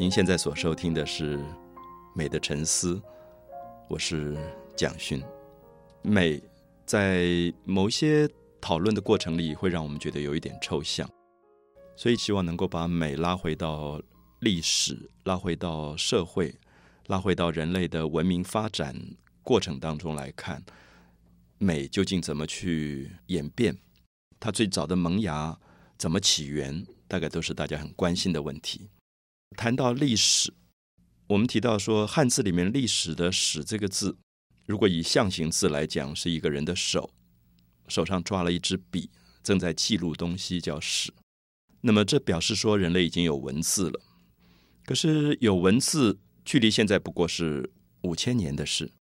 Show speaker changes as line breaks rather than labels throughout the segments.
您现在所收听的是《美的沉思》，我是蒋勋。美在某些讨论的过程里，会让我们觉得有一点抽象，所以希望能够把美拉回到历史，拉回到社会，拉回到人类的文明发展过程当中来看，美究竟怎么去演变？它最早的萌芽怎么起源？大概都是大家很关心的问题。谈到历史，我们提到说汉字里面“历史”的“史”这个字，如果以象形字来讲，是一个人的手，手上抓了一支笔，正在记录东西，叫史。那么这表示说人类已经有文字了。可是有文字，距离现在不过是五千年的事。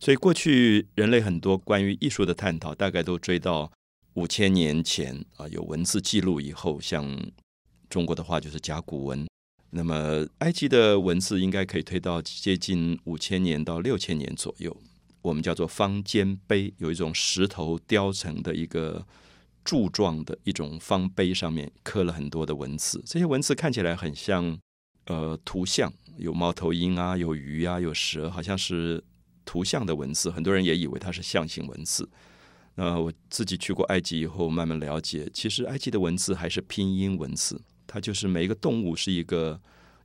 所以过去人类很多关于艺术的探讨，大概都追到五千年前啊，有文字记录以后，像中国的话就是甲骨文。那么，埃及的文字应该可以推到接近五千年到六千年左右。我们叫做方尖碑，有一种石头雕成的一个柱状的一种方碑，上面刻了很多的文字。这些文字看起来很像呃图像，有猫头鹰啊，有鱼啊，有蛇，好像是图像的文字。很多人也以为它是象形文字。那我自己去过埃及以后，慢慢了解，其实埃及的文字还是拼音文字。它就是每一个动物是一个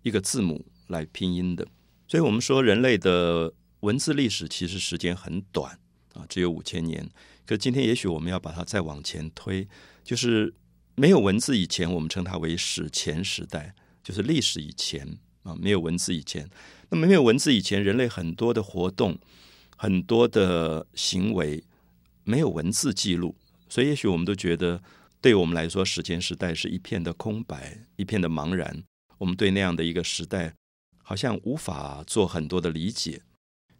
一个字母来拼音的，所以我们说人类的文字历史其实时间很短啊，只有五千年。可今天也许我们要把它再往前推，就是没有文字以前，我们称它为史前时代，就是历史以前啊，没有文字以前。那么没有文字以前，人类很多的活动、很多的行为没有文字记录，所以也许我们都觉得。对我们来说，史前时代是一片的空白，一片的茫然。我们对那样的一个时代，好像无法做很多的理解。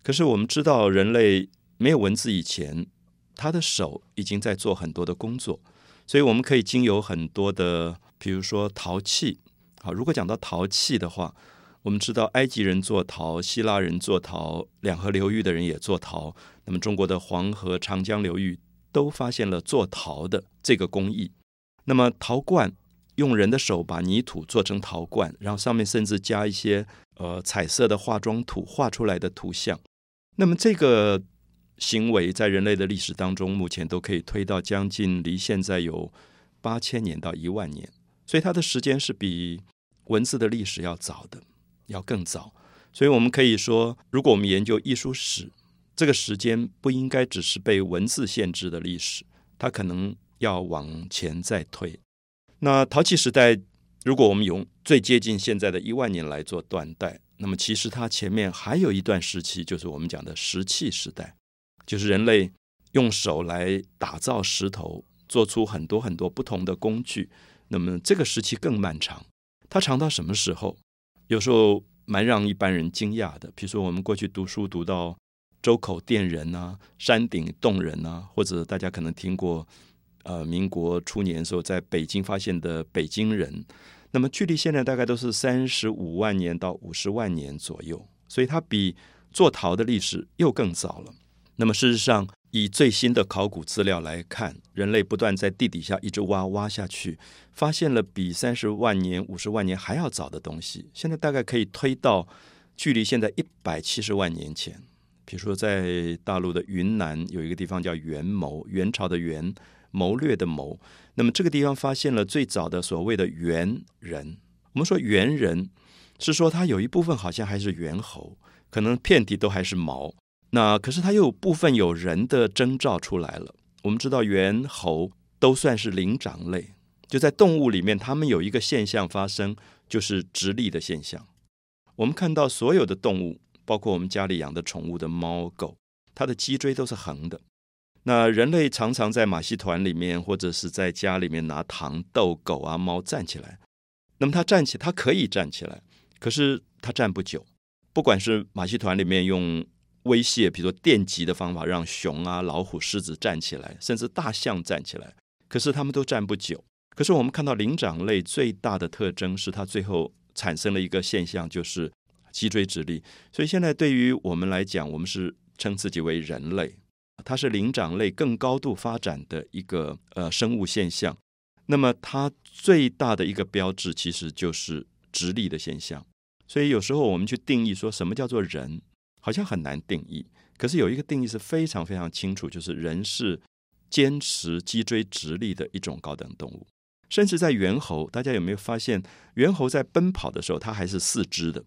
可是我们知道，人类没有文字以前，他的手已经在做很多的工作。所以我们可以经由很多的，比如说陶器。好，如果讲到陶器的话，我们知道埃及人做陶，希腊人做陶，两河流域的人也做陶。那么中国的黄河、长江流域。都发现了做陶的这个工艺。那么陶罐用人的手把泥土做成陶罐，然后上面甚至加一些呃彩色的化妆土画出来的图像。那么这个行为在人类的历史当中，目前都可以推到将近离现在有八千年到一万年，所以它的时间是比文字的历史要早的，要更早。所以我们可以说，如果我们研究艺术史。这个时间不应该只是被文字限制的历史，它可能要往前再推。那陶器时代，如果我们用最接近现在的一万年来做断代，那么其实它前面还有一段时期，就是我们讲的石器时代，就是人类用手来打造石头，做出很多很多不同的工具。那么这个时期更漫长，它长到什么时候？有时候蛮让一般人惊讶的。比如说，我们过去读书读到。周口店人啊，山顶洞人啊，或者大家可能听过，呃，民国初年的时候在北京发现的北京人，那么距离现在大概都是三十五万年到五十万年左右，所以它比做陶的历史又更早了。那么事实上，以最新的考古资料来看，人类不断在地底下一直挖挖下去，发现了比三十万年、五十万年还要早的东西。现在大概可以推到距离现在一百七十万年前。比如说，在大陆的云南有一个地方叫元谋，元朝的元，谋略的谋。那么这个地方发现了最早的所谓的猿人。我们说猿人是说它有一部分好像还是猿猴，可能遍体都还是毛。那可是它又有部分有人的征兆出来了。我们知道猿猴都算是灵长类，就在动物里面，它们有一个现象发生，就是直立的现象。我们看到所有的动物。包括我们家里养的宠物的猫狗，它的脊椎都是横的。那人类常常在马戏团里面，或者是在家里面拿糖逗狗啊猫站起来。那么它站起，它可以站起来，可是它站不久。不管是马戏团里面用威胁，比如说电击的方法，让熊啊、老虎、狮子站起来，甚至大象站起来，可是他们都站不久。可是我们看到灵长类最大的特征是，它最后产生了一个现象，就是。脊椎直立，所以现在对于我们来讲，我们是称自己为人类，它是灵长类更高度发展的一个呃生物现象。那么它最大的一个标志其实就是直立的现象。所以有时候我们去定义说什么叫做人，好像很难定义。可是有一个定义是非常非常清楚，就是人是坚持脊椎直立的一种高等动物。甚至在猿猴，大家有没有发现，猿猴在奔跑的时候，它还是四肢的，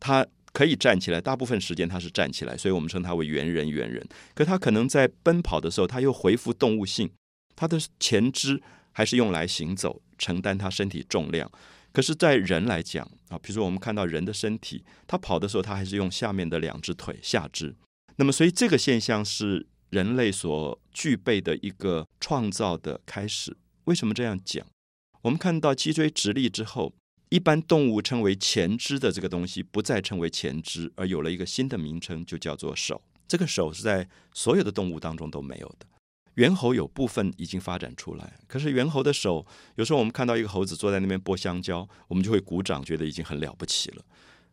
它可以站起来，大部分时间它是站起来，所以我们称它为猿人。猿人，可它可能在奔跑的时候，它又恢复动物性，它的前肢还是用来行走，承担它身体重量。可是，在人来讲啊，比如说我们看到人的身体，他跑的时候，他还是用下面的两只腿下肢。那么，所以这个现象是人类所具备的一个创造的开始。为什么这样讲？我们看到脊椎直立之后，一般动物称为前肢的这个东西不再称为前肢，而有了一个新的名称，就叫做手。这个手是在所有的动物当中都没有的。猿猴有部分已经发展出来，可是猿猴的手，有时候我们看到一个猴子坐在那边剥香蕉，我们就会鼓掌，觉得已经很了不起了。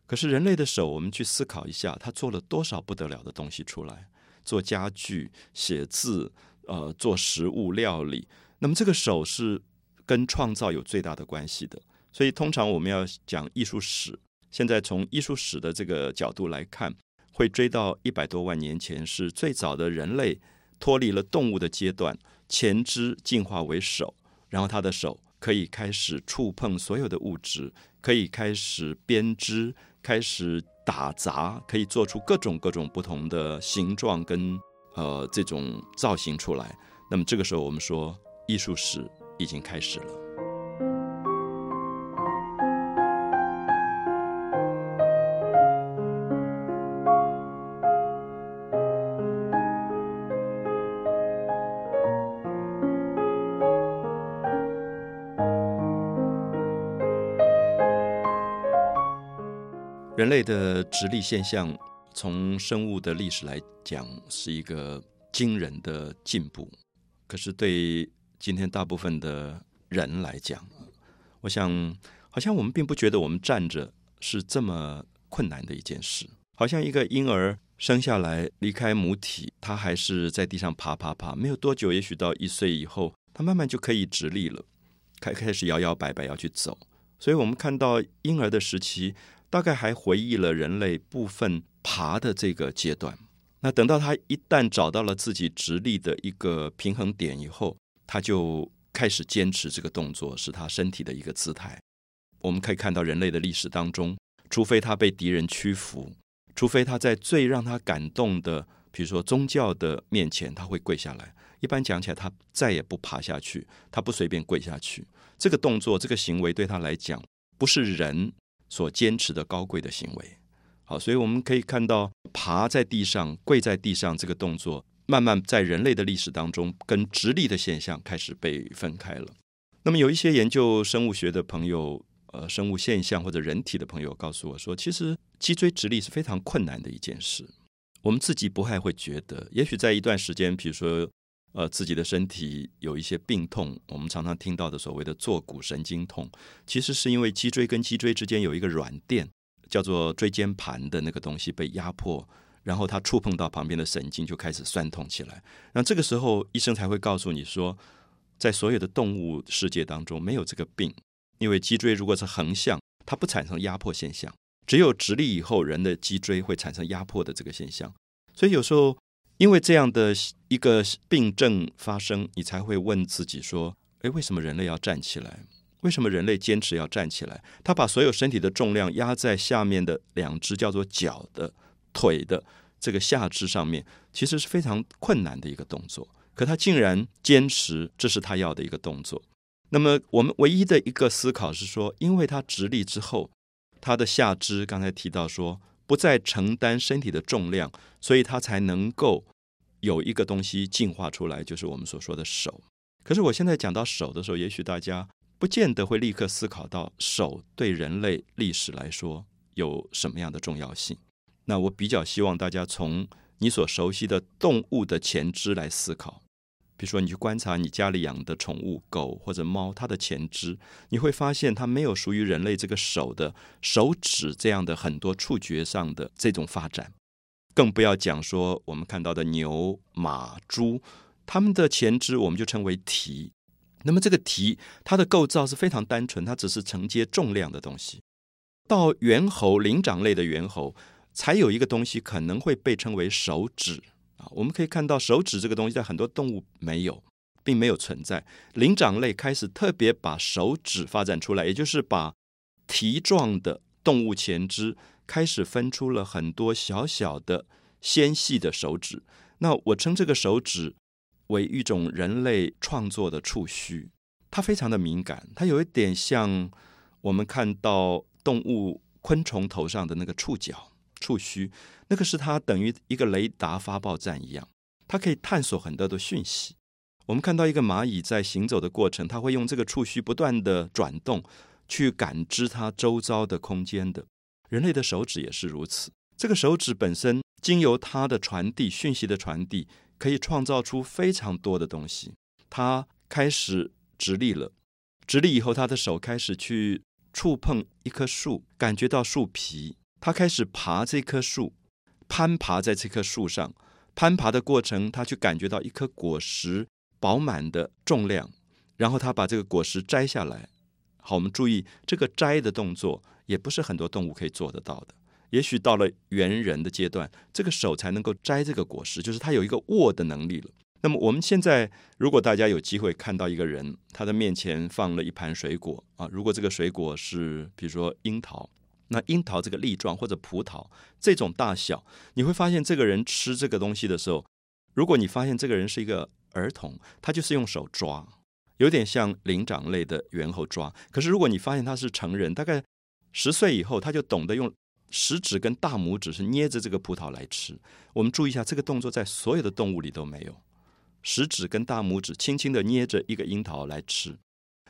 可是人类的手，我们去思考一下，他做了多少不得了的东西出来，做家具、写字，呃，做食物料理。那么这个手是跟创造有最大的关系的。所以通常我们要讲艺术史，现在从艺术史的这个角度来看，会追到一百多万年前，是最早的人类。脱离了动物的阶段，前肢进化为手，然后他的手可以开始触碰所有的物质，可以开始编织，开始打杂，可以做出各种各种不同的形状跟呃这种造型出来。那么这个时候，我们说艺术史已经开始了。人类的直立现象，从生物的历史来讲，是一个惊人的进步。可是对今天大部分的人来讲，我想，好像我们并不觉得我们站着是这么困难的一件事。好像一个婴儿生下来离开母体，他还是在地上爬爬爬，没有多久，也许到一岁以后，他慢慢就可以直立了，开开始摇摇摆摆要去走。所以我们看到婴儿的时期。大概还回忆了人类部分爬的这个阶段。那等到他一旦找到了自己直立的一个平衡点以后，他就开始坚持这个动作，是他身体的一个姿态。我们可以看到人类的历史当中，除非他被敌人屈服，除非他在最让他感动的，比如说宗教的面前，他会跪下来。一般讲起来，他再也不爬下去，他不随便跪下去。这个动作，这个行为对他来讲，不是人。所坚持的高贵的行为，好，所以我们可以看到爬在地上、跪在地上这个动作，慢慢在人类的历史当中，跟直立的现象开始被分开了。那么有一些研究生物学的朋友，呃，生物现象或者人体的朋友告诉我说，其实脊椎直立是非常困难的一件事。我们自己不太会觉得，也许在一段时间，比如说。呃，自己的身体有一些病痛，我们常常听到的所谓的坐骨神经痛，其实是因为脊椎跟脊椎之间有一个软垫，叫做椎间盘的那个东西被压迫，然后它触碰到旁边的神经就开始酸痛起来。那这个时候医生才会告诉你说，在所有的动物世界当中没有这个病，因为脊椎如果是横向，它不产生压迫现象，只有直立以后人的脊椎会产生压迫的这个现象，所以有时候。因为这样的一个病症发生，你才会问自己说：“诶，为什么人类要站起来？为什么人类坚持要站起来？他把所有身体的重量压在下面的两只叫做脚的腿的这个下肢上面，其实是非常困难的一个动作。可他竟然坚持，这是他要的一个动作。那么我们唯一的一个思考是说，因为他直立之后，他的下肢刚才提到说。”不再承担身体的重量，所以它才能够有一个东西进化出来，就是我们所说的手。可是我现在讲到手的时候，也许大家不见得会立刻思考到手对人类历史来说有什么样的重要性。那我比较希望大家从你所熟悉的动物的前肢来思考。比如说，你去观察你家里养的宠物狗或者猫，它的前肢，你会发现它没有属于人类这个手的手指这样的很多触觉上的这种发展，更不要讲说我们看到的牛、马、猪，它们的前肢我们就称为蹄。那么这个蹄它的构造是非常单纯，它只是承接重量的东西。到猿猴灵长类的猿猴，才有一个东西可能会被称为手指我们可以看到手指这个东西在很多动物没有，并没有存在。灵长类开始特别把手指发展出来，也就是把蹄状的动物前肢开始分出了很多小小的纤细的手指。那我称这个手指为一种人类创作的触须，它非常的敏感，它有一点像我们看到动物昆虫头上的那个触角、触须，那个是它等于一个雷达发报站一样，它可以探索很多的讯息。我们看到一个蚂蚁在行走的过程，它会用这个触须不断的转动，去感知它周遭的空间的。人类的手指也是如此，这个手指本身。经由它的传递，讯息的传递，可以创造出非常多的东西。它开始直立了，直立以后，它的手开始去触碰一棵树，感觉到树皮。他开始爬这棵树，攀爬在这棵树上。攀爬的过程，他去感觉到一颗果实饱满的重量，然后他把这个果实摘下来。好，我们注意这个摘的动作，也不是很多动物可以做得到的。也许到了猿人的阶段，这个手才能够摘这个果实，就是他有一个握的能力了。那么我们现在，如果大家有机会看到一个人，他的面前放了一盘水果啊，如果这个水果是比如说樱桃，那樱桃这个粒状或者葡萄这种大小，你会发现这个人吃这个东西的时候，如果你发现这个人是一个儿童，他就是用手抓，有点像灵长类的猿猴抓。可是如果你发现他是成人，大概十岁以后，他就懂得用。食指跟大拇指是捏着这个葡萄来吃。我们注意一下，这个动作在所有的动物里都没有。食指跟大拇指轻轻的捏着一个樱桃来吃。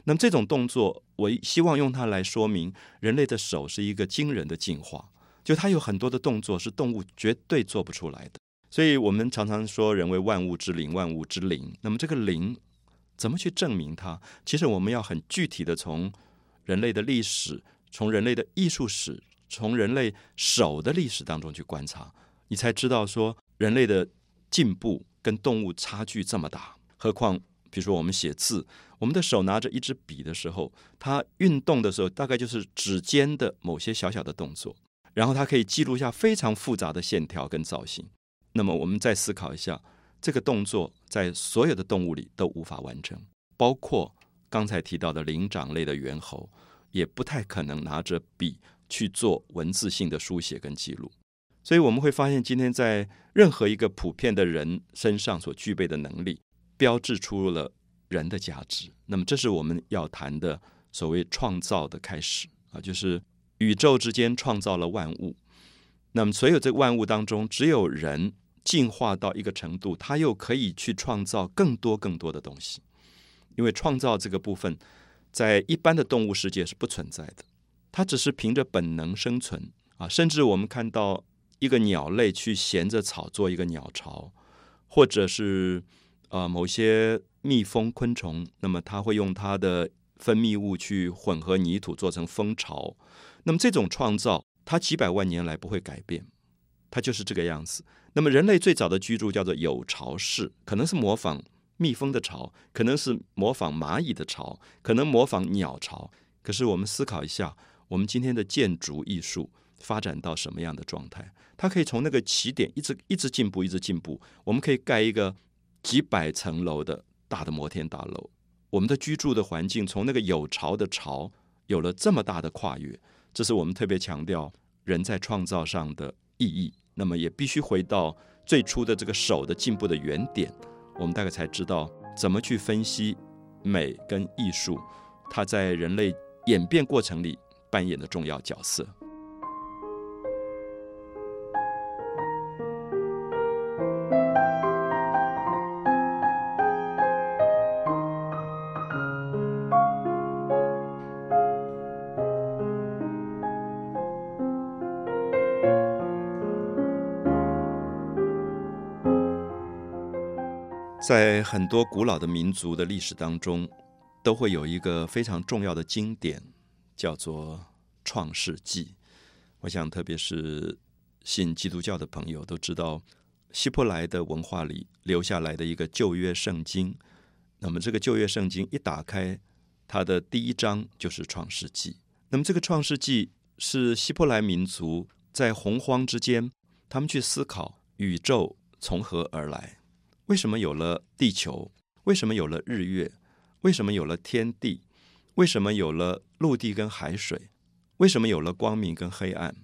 那么这种动作，我希望用它来说明人类的手是一个惊人的进化。就它有很多的动作是动物绝对做不出来的。所以我们常常说人为万物之灵，万物之灵。那么这个灵怎么去证明它？其实我们要很具体的从人类的历史，从人类的艺术史。从人类手的历史当中去观察，你才知道说人类的进步跟动物差距这么大。何况，比如说我们写字，我们的手拿着一支笔的时候，它运动的时候，大概就是指尖的某些小小的动作，然后它可以记录下非常复杂的线条跟造型。那么，我们再思考一下，这个动作在所有的动物里都无法完成，包括刚才提到的灵长类的猿猴，也不太可能拿着笔。去做文字性的书写跟记录，所以我们会发现，今天在任何一个普遍的人身上所具备的能力，标志出了人的价值。那么，这是我们要谈的所谓创造的开始啊，就是宇宙之间创造了万物。那么，所有这万物当中，只有人进化到一个程度，他又可以去创造更多更多的东西。因为创造这个部分，在一般的动物世界是不存在的。它只是凭着本能生存啊，甚至我们看到一个鸟类去衔着草做一个鸟巢，或者是呃某些蜜蜂昆虫，那么它会用它的分泌物去混合泥土做成蜂巢。那么这种创造，它几百万年来不会改变，它就是这个样子。那么人类最早的居住叫做有巢式，可能是模仿蜜蜂的巢，可能是模仿蚂蚁的巢，可能模仿鸟巢。可是我们思考一下。我们今天的建筑艺术发展到什么样的状态？它可以从那个起点一直一直进步，一直进步。我们可以盖一个几百层楼的大的摩天大楼。我们的居住的环境从那个有巢的巢有了这么大的跨越，这是我们特别强调人在创造上的意义。那么也必须回到最初的这个手的进步的原点，我们大概才知道怎么去分析美跟艺术，它在人类演变过程里。扮演的重要角色。在很多古老的民族的历史当中，都会有一个非常重要的经典。叫做《创世纪》，我想，特别是信基督教的朋友都知道，希伯来的文化里留下来的一个旧约圣经。那么，这个旧约圣经一打开，它的第一章就是《创世纪》。那么，这个《创世纪》是希伯来民族在洪荒之间，他们去思考宇宙从何而来，为什么有了地球，为什么有了日月，为什么有了天地，为什么有了陆地跟海水，为什么有了光明跟黑暗，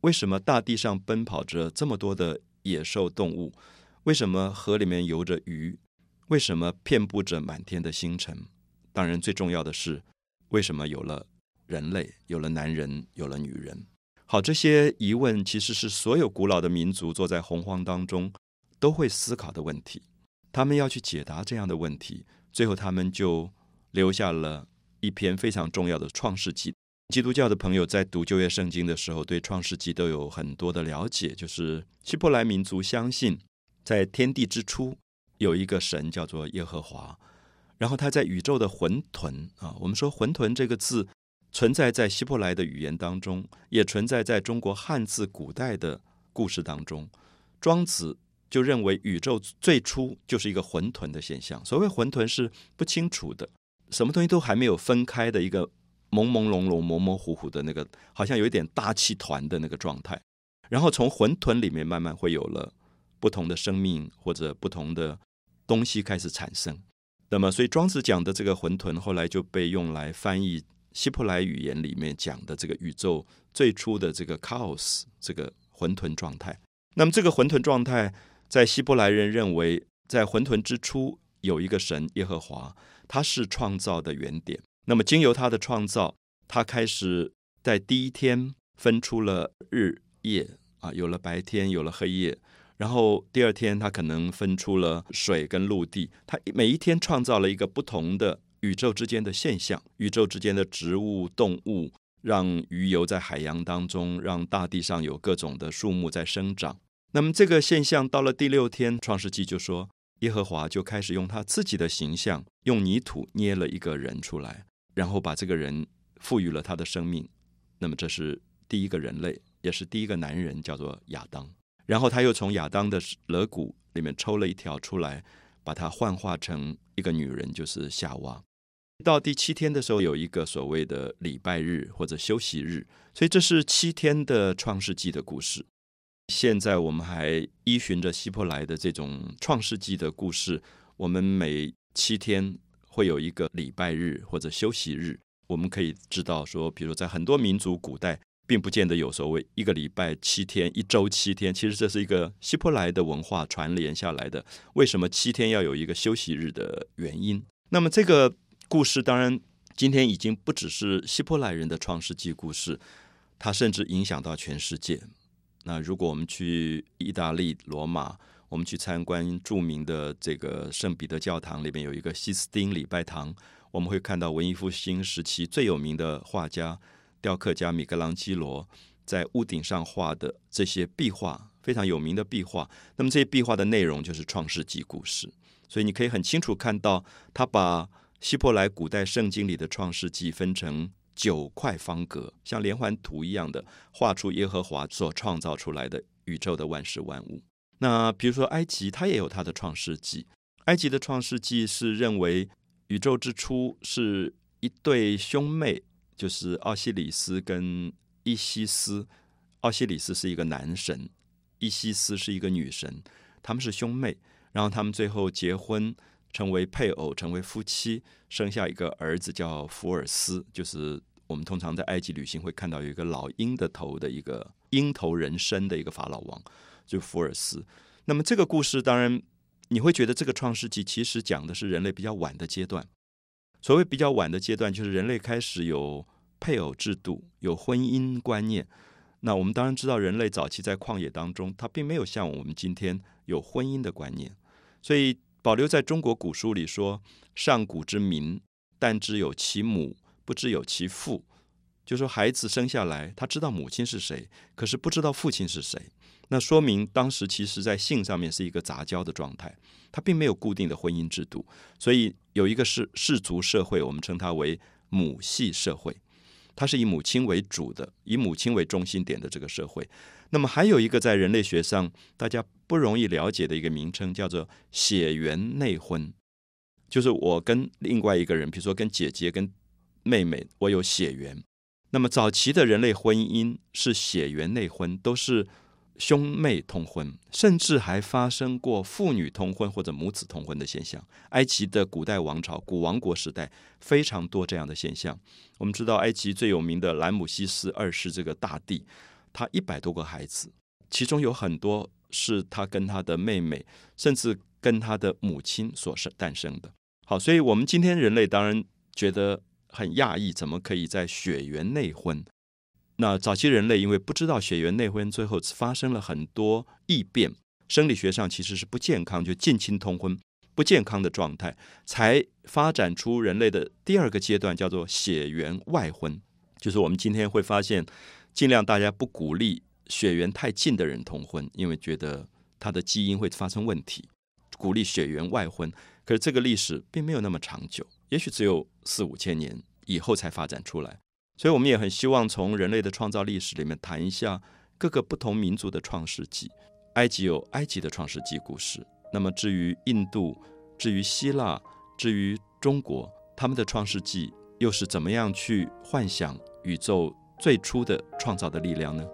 为什么大地上奔跑着这么多的野兽动物，为什么河里面游着鱼，为什么遍布着满天的星辰？当然，最重要的是，为什么有了？人类有了男人，有了女人。好，这些疑问其实是所有古老的民族坐在洪荒当中都会思考的问题。他们要去解答这样的问题，最后他们就留下了一篇非常重要的《创世纪》。基督教的朋友在读旧约圣经的时候，对《创世纪》都有很多的了解。就是希伯来民族相信，在天地之初有一个神叫做耶和华，然后他在宇宙的混沌啊，我们说“混沌”这个字。存在在希伯来的语言当中，也存在在中国汉字古代的故事当中。庄子就认为宇宙最初就是一个混沌的现象。所谓混沌是不清楚的，什么东西都还没有分开的一个朦朦胧胧、模模糊糊的那个，好像有一点大气团的那个状态。然后从混沌里面慢慢会有了不同的生命或者不同的东西开始产生。那么，所以庄子讲的这个混沌后来就被用来翻译。希伯来语言里面讲的这个宇宙最初的这个 chaos 这个混沌状态，那么这个混沌状态，在希伯来人认为，在混沌之初有一个神耶和华，他是创造的原点。那么经由他的创造，他开始在第一天分出了日夜啊，有了白天，有了黑夜，然后第二天他可能分出了水跟陆地，他每一天创造了一个不同的。宇宙之间的现象，宇宙之间的植物、动物，让鱼游在海洋当中，让大地上有各种的树木在生长。那么这个现象到了第六天，创世纪就说，耶和华就开始用他自己的形象，用泥土捏了一个人出来，然后把这个人赋予了他的生命。那么这是第一个人类，也是第一个男人，叫做亚当。然后他又从亚当的肋骨里面抽了一条出来，把它幻化成一个女人，就是夏娃。到第七天的时候，有一个所谓的礼拜日或者休息日，所以这是七天的创世纪的故事。现在我们还依循着希伯来的这种创世纪的故事，我们每七天会有一个礼拜日或者休息日。我们可以知道说，比如在很多民族古代，并不见得有所谓一个礼拜七天、一周七天，其实这是一个希伯来的文化传联下来的。为什么七天要有一个休息日的原因？那么这个。故事当然，今天已经不只是希伯来人的创世纪故事，它甚至影响到全世界。那如果我们去意大利罗马，我们去参观著名的这个圣彼得教堂，里面有一个西斯丁礼拜堂，我们会看到文艺复兴时期最有名的画家、雕刻家米格朗基罗在屋顶上画的这些壁画，非常有名的壁画。那么这些壁画的内容就是创世纪故事，所以你可以很清楚看到他把。希伯来古代圣经里的创世纪分成九块方格，像连环图一样的画出耶和华所创造出来的宇宙的万事万物。那比如说埃及，它也有它的创世纪。埃及的创世纪是认为宇宙之初是一对兄妹，就是奥西里斯跟伊西斯。奥西里斯是一个男神，伊西斯是一个女神，他们是兄妹，然后他们最后结婚。成为配偶，成为夫妻，生下一个儿子叫福尔斯，就是我们通常在埃及旅行会看到有一个老鹰的头的一个鹰头人身的一个法老王，就福尔斯。那么这个故事当然你会觉得这个创世纪其实讲的是人类比较晚的阶段。所谓比较晚的阶段，就是人类开始有配偶制度，有婚姻观念。那我们当然知道，人类早期在旷野当中，他并没有像我们今天有婚姻的观念，所以。保留在中国古书里说：“上古之民，但知有其母，不知有其父。”就说孩子生下来，他知道母亲是谁，可是不知道父亲是谁。那说明当时其实在性上面是一个杂交的状态，他并没有固定的婚姻制度，所以有一个氏氏族社会，我们称它为母系社会。它是以母亲为主的，以母亲为中心点的这个社会。那么还有一个在人类学上大家不容易了解的一个名称，叫做血缘内婚，就是我跟另外一个人，比如说跟姐姐、跟妹妹，我有血缘。那么早期的人类婚姻是血缘内婚，都是兄妹通婚，甚至还发生过父女通婚或者母子通婚的现象。埃及的古代王朝、古王国时代非常多这样的现象。我们知道，埃及最有名的兰姆西斯二世这个大帝，他一百多个孩子，其中有很多是他跟他的妹妹，甚至跟他的母亲所生诞生的。好，所以我们今天人类当然觉得。很讶异，怎么可以在血缘内婚？那早期人类因为不知道血缘内婚，最后发生了很多异变，生理学上其实是不健康，就近亲通婚不健康的状态，才发展出人类的第二个阶段，叫做血缘外婚。就是我们今天会发现，尽量大家不鼓励血缘太近的人通婚，因为觉得他的基因会发生问题，鼓励血缘外婚。可是这个历史并没有那么长久。也许只有四五千年以后才发展出来，所以我们也很希望从人类的创造历史里面谈一下各个不同民族的创世纪。埃及有埃及的创世纪故事，那么至于印度、至于希腊、至于中国，他们的创世纪又是怎么样去幻想宇宙最初的创造的力量呢？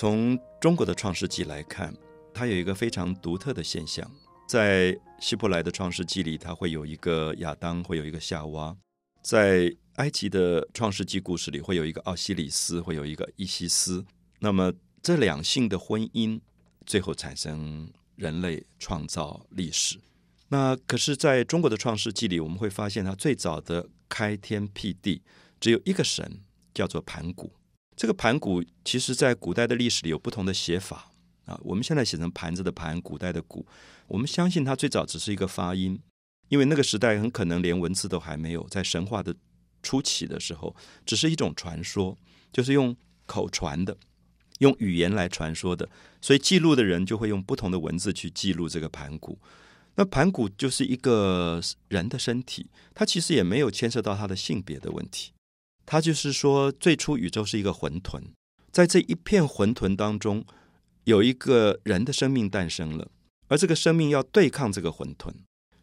从中国的创世纪来看，它有一个非常独特的现象。在希伯来的创世纪里，它会有一个亚当，会有一个夏娃；在埃及的创世纪故事里，会有一个奥西里斯，会有一个伊西斯。那么这两性的婚姻，最后产生人类创造历史。那可是在中国的创世纪里，我们会发现它最早的开天辟地只有一个神，叫做盘古。这个盘古，其实在古代的历史里有不同的写法啊。我们现在写成盘子的盘，古代的古，我们相信它最早只是一个发音，因为那个时代很可能连文字都还没有，在神话的初期的时候，只是一种传说，就是用口传的，用语言来传说的，所以记录的人就会用不同的文字去记录这个盘古。那盘古就是一个人的身体，它其实也没有牵涉到他的性别的问题。他就是说，最初宇宙是一个混沌，在这一片混沌当中，有一个人的生命诞生了，而这个生命要对抗这个混沌，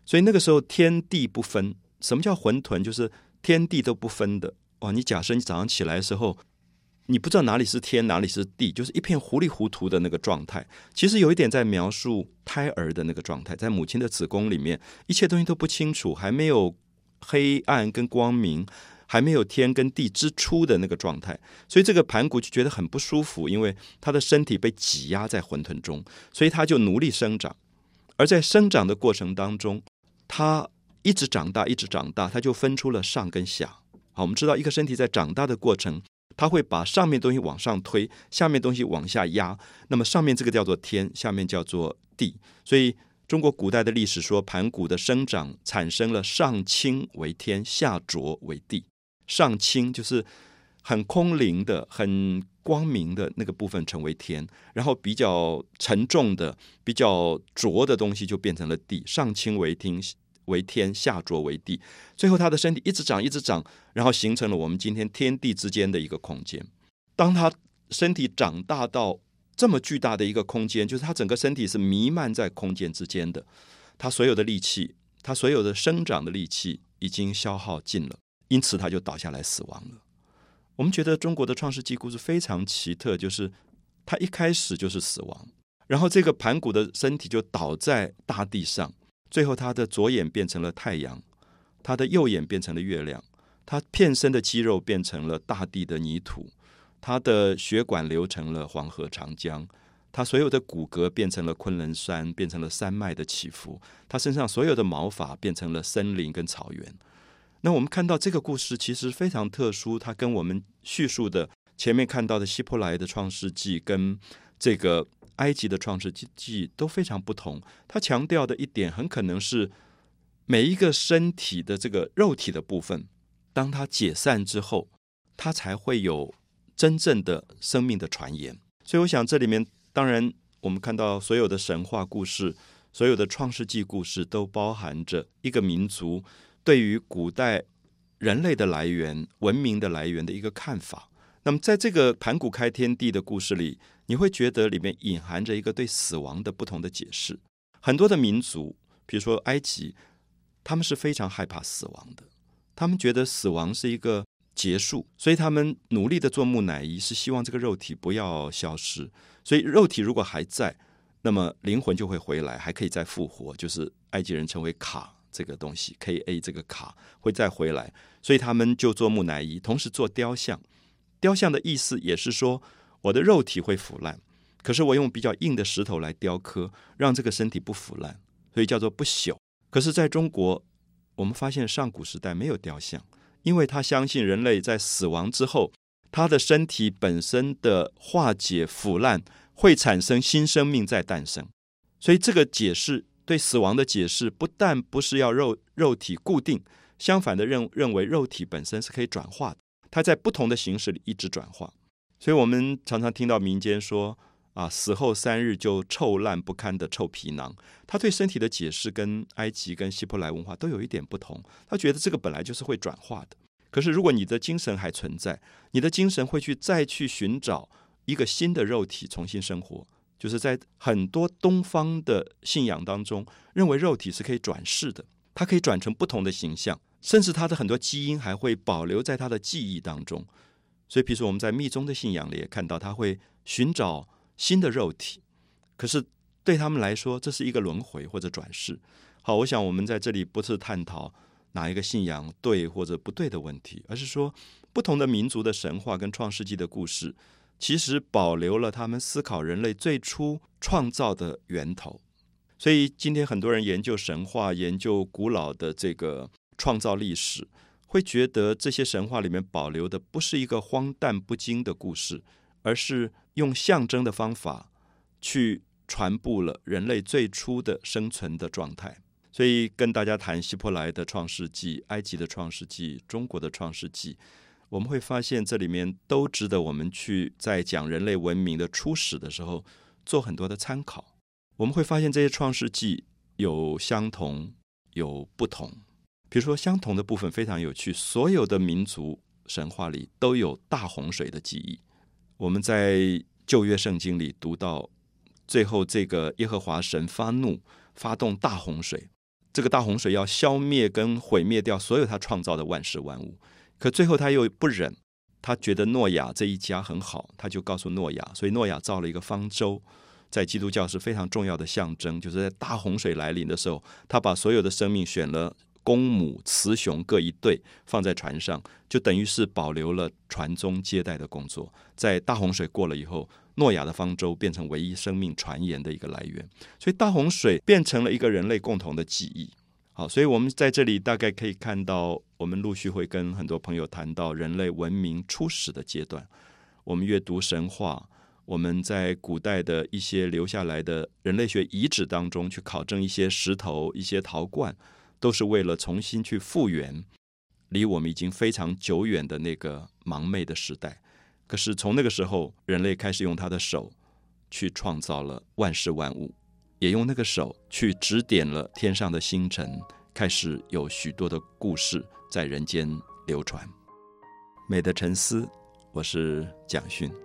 所以那个时候天地不分。什么叫混沌？就是天地都不分的。哇！你假设你早上起来的时候，你不知道哪里是天，哪里是地，就是一片糊里糊涂的那个状态。其实有一点在描述胎儿的那个状态，在母亲的子宫里面，一切东西都不清楚，还没有黑暗跟光明。还没有天跟地之初的那个状态，所以这个盘古就觉得很不舒服，因为他的身体被挤压在混沌中，所以他就努力生长。而在生长的过程当中，他一直长大，一直长大，他就分出了上跟下。好，我们知道一个身体在长大的过程，他会把上面东西往上推，下面东西往下压。那么上面这个叫做天，下面叫做地。所以中国古代的历史说，盘古的生长产生了上清为天，下浊为地。上清就是很空灵的、很光明的那个部分成为天，然后比较沉重的、比较浊的东西就变成了地。上清为天，为天下浊为地。最后，他的身体一直长，一直长，然后形成了我们今天天地之间的一个空间。当他身体长大到这么巨大的一个空间，就是他整个身体是弥漫在空间之间的，他所有的力气，他所有的生长的力气已经消耗尽了。因此，他就倒下来死亡了。我们觉得中国的创世纪故事非常奇特，就是他一开始就是死亡，然后这个盘古的身体就倒在大地上，最后他的左眼变成了太阳，他的右眼变成了月亮，他片身的肌肉变成了大地的泥土，他的血管流成了黄河长江，他所有的骨骼变成了昆仑山，变成了山脉的起伏，他身上所有的毛发变成了森林跟草原。那我们看到这个故事其实非常特殊，它跟我们叙述的前面看到的希伯来的创世纪跟这个埃及的创世纪都非常不同。它强调的一点很可能是每一个身体的这个肉体的部分，当它解散之后，它才会有真正的生命的传言。所以，我想这里面当然我们看到所有的神话故事，所有的创世纪故事都包含着一个民族对于古代人类的来源、文明的来源的一个看法。那么，在这个盘古开天地的故事里，你会觉得里面隐含着一个对死亡的不同的解释。很多的民族，比如说埃及，他们是非常害怕死亡的，他们觉得死亡是一个结束，所以他们努力的做木乃伊，是希望这个肉体不要消失。所以，肉体如果还在，那么灵魂就会回来，还可以再复活，就是埃及人称为卡这个东西，K A 这个卡会再回来，所以他们就做木乃伊，同时做雕像。雕像的意思也是说，我的肉体会腐烂，可是我用比较硬的石头来雕刻，让这个身体不腐烂，所以叫做不朽。可是在中国，我们发现上古时代没有雕像，因为他相信人类在死亡之后。他的身体本身的化解腐烂，会产生新生命在诞生，所以这个解释对死亡的解释，不但不是要肉肉体固定，相反的认认为肉体本身是可以转化的，它在不同的形式里一直转化。所以我们常常听到民间说啊，死后三日就臭烂不堪的臭皮囊，他对身体的解释跟埃及跟希伯来文化都有一点不同，他觉得这个本来就是会转化的。可是，如果你的精神还存在，你的精神会去再去寻找一个新的肉体重新生活。就是在很多东方的信仰当中，认为肉体是可以转世的，它可以转成不同的形象，甚至它的很多基因还会保留在它的记忆当中。所以，比如说我们在密宗的信仰里也看到，他会寻找新的肉体。可是对他们来说，这是一个轮回或者转世。好，我想我们在这里不是探讨。哪一个信仰对或者不对的问题，而是说不同的民族的神话跟创世纪的故事，其实保留了他们思考人类最初创造的源头。所以今天很多人研究神话、研究古老的这个创造历史，会觉得这些神话里面保留的不是一个荒诞不经的故事，而是用象征的方法去传播了人类最初的生存的状态。所以跟大家谈希伯来的创世纪、埃及的创世纪、中国的创世纪，我们会发现这里面都值得我们去在讲人类文明的初始的时候做很多的参考。我们会发现这些创世纪有相同，有不同。比如说相同的部分非常有趣，所有的民族神话里都有大洪水的记忆。我们在旧约圣经里读到，最后这个耶和华神发怒，发动大洪水。这个大洪水要消灭跟毁灭掉所有他创造的万事万物，可最后他又不忍，他觉得诺亚这一家很好，他就告诉诺亚，所以诺亚造了一个方舟，在基督教是非常重要的象征，就是在大洪水来临的时候，他把所有的生命选了公母雌雄各一对放在船上，就等于是保留了传宗接代的工作。在大洪水过了以后。诺亚的方舟变成唯一生命传言的一个来源，所以大洪水变成了一个人类共同的记忆。好，所以我们在这里大概可以看到，我们陆续会跟很多朋友谈到人类文明初始的阶段。我们阅读神话，我们在古代的一些留下来的人类学遗址当中去考证一些石头、一些陶罐，都是为了重新去复原离我们已经非常久远的那个盲昧的时代。可是从那个时候，人类开始用他的手去创造了万事万物，也用那个手去指点了天上的星辰，开始有许多的故事在人间流传。美的沉思，我是蒋勋。